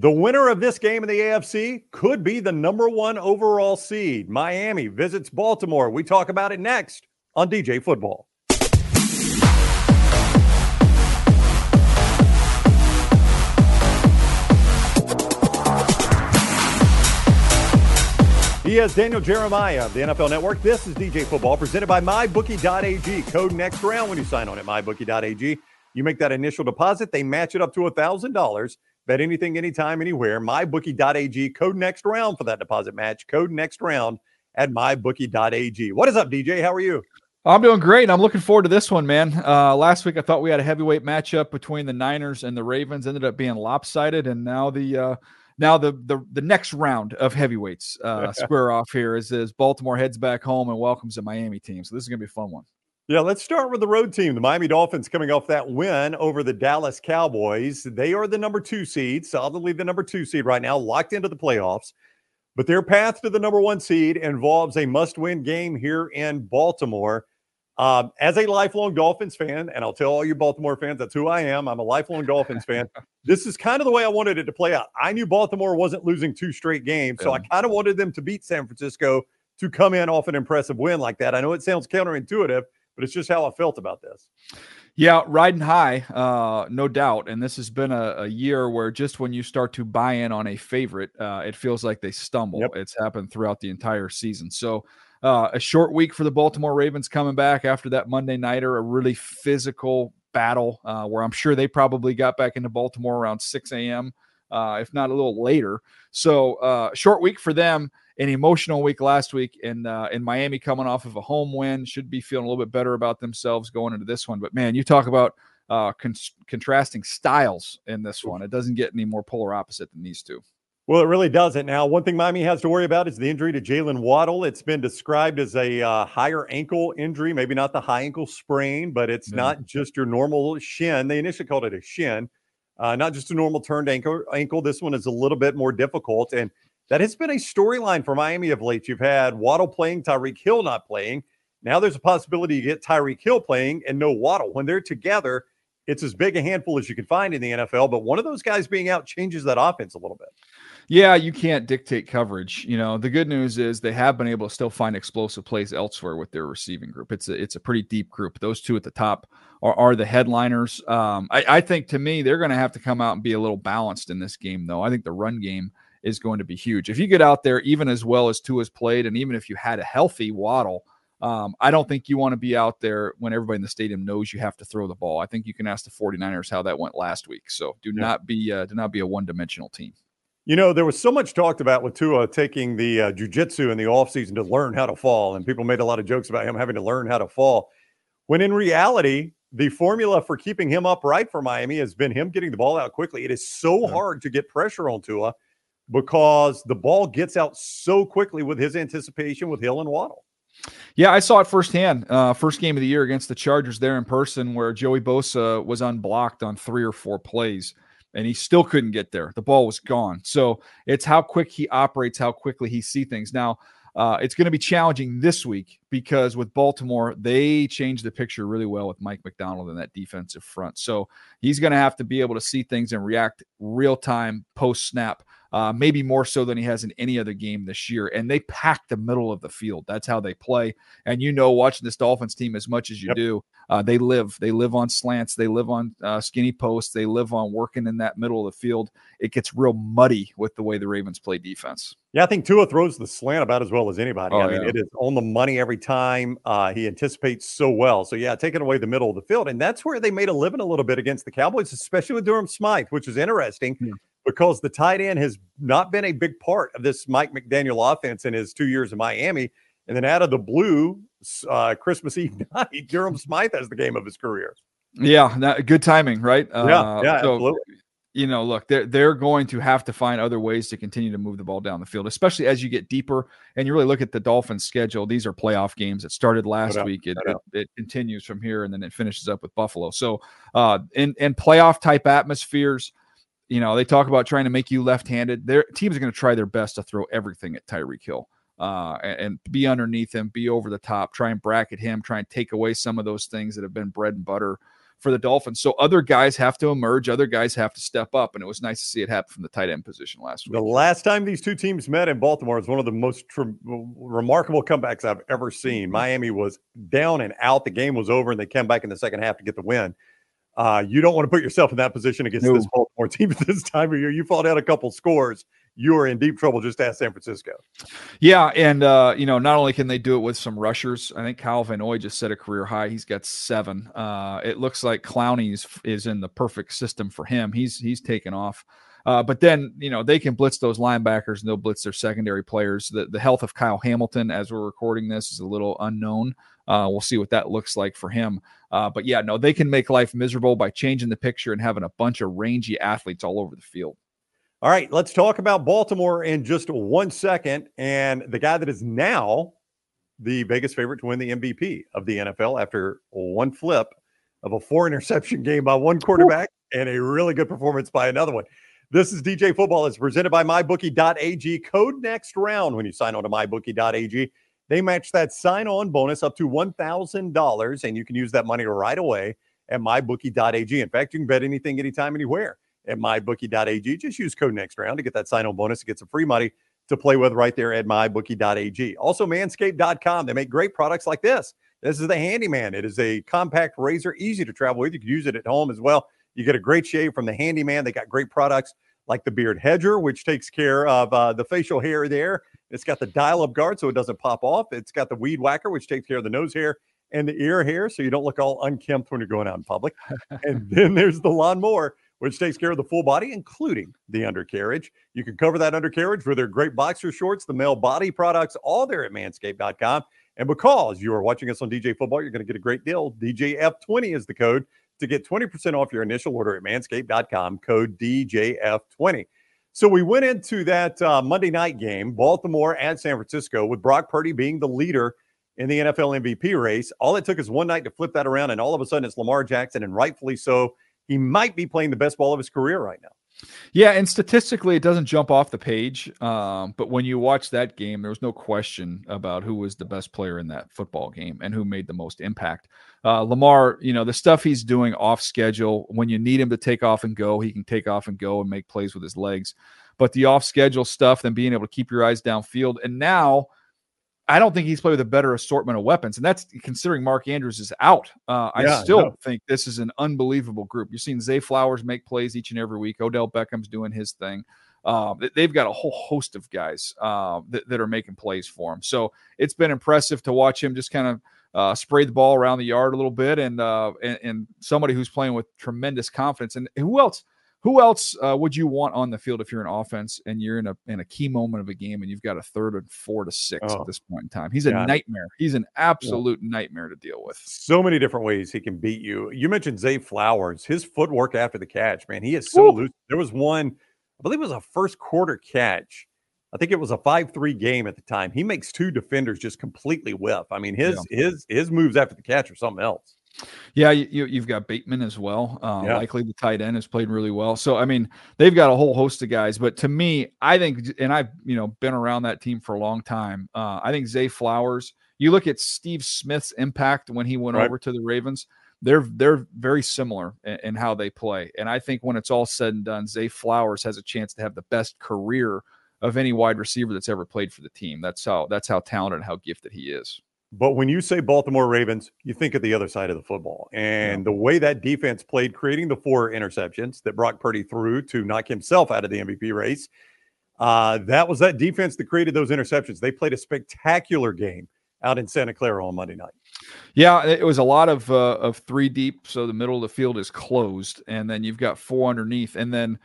The winner of this game in the AFC could be the number one overall seed. Miami visits Baltimore. We talk about it next on DJ Football. He is Daniel Jeremiah of the NFL Network. This is DJ Football presented by MyBookie.ag. Code next round when you sign on at MyBookie.ag. You make that initial deposit, they match it up to a $1,000. Bet anything, anytime, anywhere. MyBookie.ag. Code next round for that deposit match. Code next round at MyBookie.ag. What is up, DJ? How are you? I'm doing great. I'm looking forward to this one, man. Uh, last week I thought we had a heavyweight matchup between the Niners and the Ravens. Ended up being lopsided, and now the uh, now the the the next round of heavyweights uh, square off here is as Baltimore heads back home and welcomes a Miami team. So this is gonna be a fun one. Yeah, let's start with the road team. The Miami Dolphins coming off that win over the Dallas Cowboys. They are the number two seed, solidly the number two seed right now, locked into the playoffs. But their path to the number one seed involves a must win game here in Baltimore. Um, as a lifelong Dolphins fan, and I'll tell all you Baltimore fans, that's who I am. I'm a lifelong Dolphins fan. This is kind of the way I wanted it to play out. I knew Baltimore wasn't losing two straight games, so I kind of wanted them to beat San Francisco to come in off an impressive win like that. I know it sounds counterintuitive, but it's just how I felt about this. Yeah, riding high, uh, no doubt. And this has been a, a, year where just when you start to buy in on a favorite, uh, it feels like they stumble. Yep. It's happened throughout the entire season. So uh, a short week for the Baltimore Ravens coming back after that Monday nighter, a really physical battle uh, where I'm sure they probably got back into Baltimore around 6 a.m., uh, if not a little later. So uh, short week for them, an emotional week last week, and uh, in Miami coming off of a home win, should be feeling a little bit better about themselves going into this one. But man, you talk about uh, con- contrasting styles in this one. It doesn't get any more polar opposite than these two. Well, it really doesn't. Now, one thing Miami has to worry about is the injury to Jaylen Waddle. It's been described as a uh, higher ankle injury, maybe not the high ankle sprain, but it's yeah. not just your normal shin. They initially called it a shin, uh, not just a normal turned ankle. Ankle. This one is a little bit more difficult, and that has been a storyline for Miami of late. You've had Waddle playing, Tyreek Hill not playing. Now there's a possibility you get Tyreek Hill playing and no Waddle. When they're together, it's as big a handful as you can find in the NFL. But one of those guys being out changes that offense a little bit yeah, you can't dictate coverage. You know, the good news is they have been able to still find explosive plays elsewhere with their receiving group. It's a it's a pretty deep group. Those two at the top are, are the headliners. Um, I, I think to me they're going to have to come out and be a little balanced in this game, though. I think the run game is going to be huge. If you get out there, even as well as Tua's played, and even if you had a healthy Waddle. Um, I don't think you want to be out there when everybody in the stadium knows you have to throw the ball. I think you can ask the 49ers how that went last week. So do yeah. not be uh, do not be a one-dimensional team. You know, there was so much talked about with Tua taking the uh, jujitsu in the offseason to learn how to fall, and people made a lot of jokes about him having to learn how to fall. When in reality, the formula for keeping him upright for Miami has been him getting the ball out quickly. It is so hard to get pressure on Tua because the ball gets out so quickly with his anticipation with Hill and Waddle. Yeah, I saw it firsthand. Uh, first game of the year against the Chargers there in person, where Joey Bosa was unblocked on three or four plays and he still couldn't get there. The ball was gone. So it's how quick he operates, how quickly he see things. Now, uh, it's going to be challenging this week because with Baltimore, they changed the picture really well with Mike Macdonald in that defensive front. So he's going to have to be able to see things and react real time post snap uh, maybe more so than he has in any other game this year. And they pack the middle of the field. That's how they play. And you know, watching this Dolphins team as much as you yep. do, uh, they live. They live on slants. They live on uh, skinny posts. They live on working in that middle of the field. It gets real muddy with the way the Ravens play defense. Yeah, I think Tua throws the slant about as well as anybody. Oh, I mean, yeah. it is on the money every time. Uh, he anticipates so well. So yeah, taking away the middle of the field, and that's where they made a living a little bit against the Cowboys, especially with Durham Smythe, which is interesting. Yeah because the tight end has not been a big part of this Mike McDaniel offense in his two years in Miami. And then out of the blue, uh, Christmas Eve night, Durham Smythe has the game of his career. Yeah, that, good timing, right? Yeah, uh, yeah, so, absolutely. You know, look, they're they're going to have to find other ways to continue to move the ball down the field, especially as you get deeper and you really look at the Dolphins' schedule. These are playoff games. It started last no week. It, no it, it, continues from here, and then it finishes up with Buffalo. So, uh, in in playoff type atmospheres, you know, they talk about trying to make you left-handed. Their teams are going to try their best to throw everything at Tyreek Hill. Uh, and, and, be underneath him, be over the top, try and bracket him, try and take away some of those things that have been bread and butter for the Dolphins. So other guys have to emerge, other guys have to step up, and it was nice to see it happen from the tight end position last week. The last time these two teams met in Baltimore was one of the most tr- remarkable comebacks I've ever seen. Mm-hmm. Miami was down and out; the game was over, and they came back in the second half to get the win. Uh, you don't want to put yourself in that position against no. this Baltimore team at this time of year. You fall down a couple scores, you are in deep trouble. Just ask San Francisco. Yeah, and uh, you know, not only can they do it with some rushers, I think Kyle Van Noy just set a career high. He's got seven. Uh, it looks like Clowney's is in the perfect system for him. He's he's taken off. Uh, but then you know they can blitz those linebackers and they'll blitz their secondary players. The the health of Kyle Hamilton, as we're recording this, is a little unknown. Uh, we'll see what that looks like for him. Uh, but yeah, no, they can make life miserable by changing the picture and having a bunch of rangy athletes all over the field. All right, let's talk about Baltimore in just one second. And the guy that is now the biggest favorite to win the MVP of the NFL after one flip of a four interception game by one quarterback and a really good performance by another one. This is DJ Football. It's presented by MyBookie.ag. Code next round when you sign on to MyBookie.ag. They match that sign on bonus up to $1,000, and you can use that money right away at mybookie.ag. In fact, you can bet anything, anytime, anywhere at mybookie.ag. Just use code next round to get that sign on bonus to get some free money to play with right there at mybookie.ag. Also, manscaped.com. They make great products like this. This is the Handyman. It is a compact razor, easy to travel with. You can use it at home as well. You get a great shave from the Handyman. They got great products like the Beard Hedger, which takes care of uh, the facial hair there it's got the dial up guard so it doesn't pop off. It's got the weed whacker, which takes care of the nose hair and the ear hair so you don't look all unkempt when you're going out in public. and then there's the lawnmower, which takes care of the full body, including the undercarriage. You can cover that undercarriage with their great boxer shorts, the male body products, all there at manscaped.com. And because you are watching us on DJ Football, you're going to get a great deal. DJF20 is the code to get 20% off your initial order at manscaped.com, code DJF20. So we went into that uh, Monday night game, Baltimore and San Francisco, with Brock Purdy being the leader in the NFL MVP race. All it took is one night to flip that around, and all of a sudden it's Lamar Jackson, and rightfully so. He might be playing the best ball of his career right now. Yeah, and statistically, it doesn't jump off the page. Um, but when you watch that game, there was no question about who was the best player in that football game and who made the most impact. Uh, Lamar, you know, the stuff he's doing off schedule, when you need him to take off and go, he can take off and go and make plays with his legs. But the off schedule stuff, then being able to keep your eyes downfield. And now, I don't think he's played with a better assortment of weapons, and that's considering Mark Andrews is out. Uh, I yeah, still think this is an unbelievable group. You're seeing Zay Flowers make plays each and every week. Odell Beckham's doing his thing. Uh, they've got a whole host of guys uh, that, that, are making plays for him. So it's been impressive to watch him just kind of uh, spray the ball around the yard a little bit, and, uh, and, and somebody who's playing with tremendous confidence. And who else? Who else uh, would you want on the field if you're an offense and you're in a in a key moment of a game and you've got a third and four to six oh, at this point in time? He's a nightmare. He's an absolute yeah. nightmare to deal with. So many different ways he can beat you. You mentioned Zay Flowers. His footwork after the catch, man, he is so loose. There was one, I believe it was a first quarter catch. I think it was a five-three game at the time. He makes two defenders just completely whiff. I mean, his yeah. his his moves after the catch are something else. Yeah, you, you've got Bateman as well. Uh, yeah. Likely the tight end has played really well. So I mean, they've got a whole host of guys. But to me, I think, and I've you know been around that team for a long time. Uh, I think Zay Flowers. You look at Steve Smith's impact when he went right. over to the Ravens. They're they're very similar in, in how they play, and I think when it's all said and done, Zay Flowers has a chance to have the best career of any wide receiver that's ever played for the team. That's how that's how talented and how gifted he is. But when you say Baltimore Ravens, you think of the other side of the football. And yeah. the way that defense played, creating the four interceptions that Brock Purdy threw to knock himself out of the MVP race, uh, that was that defense that created those interceptions. They played a spectacular game out in Santa Clara on Monday night. Yeah, it was a lot of uh, of three deep, so the middle of the field is closed, and then you've got four underneath, and then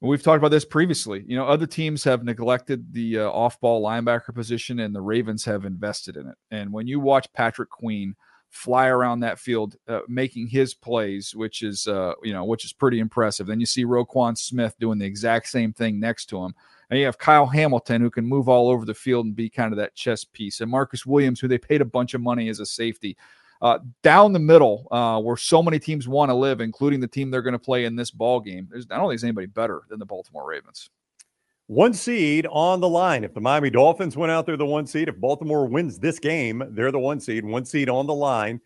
We've talked about this previously. You know, other teams have neglected the uh, off-ball linebacker position, and the Ravens have invested in it. And when you watch Patrick Queen fly around that field, uh, making his plays, which is uh, you know, which is pretty impressive. Then you see Roquan Smith doing the exact same thing next to him. And you have Kyle Hamilton who can move all over the field and be kind of that chess piece, and Marcus Williams, who they paid a bunch of money as a safety uh, down the middle, uh, where so many teams want to live, including the team they're going to play in this ball game. There's, I don't think there's anybody better than the Baltimore Ravens. One seed on the line. If the Miami Dolphins went out there, the one seed. If Baltimore wins this game, they're the one seed. One seed on the line.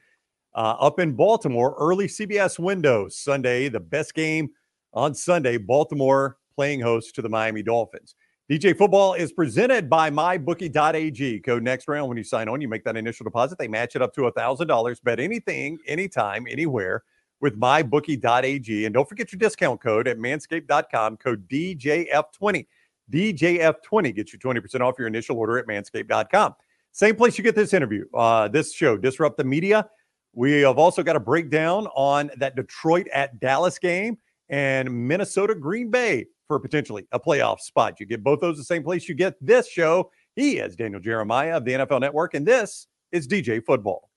uh, up in Baltimore, early CBS windows Sunday, the best game on Sunday. Baltimore playing host to the Miami Dolphins. DJ football is presented by mybookie.ag. Code next round when you sign on, you make that initial deposit. They match it up to $1,000. Bet anything, anytime, anywhere with mybookie.ag. And don't forget your discount code at manscaped.com, code DJF20. DJF20 gets you 20% off your initial order at manscaped.com. Same place you get this interview, uh, this show, Disrupt the Media. We have also got a breakdown on that Detroit at Dallas game and Minnesota Green Bay for potentially a playoff spot. You get both those the same place you get this show. He is Daniel Jeremiah of the NFL Network, and this is DJ Football.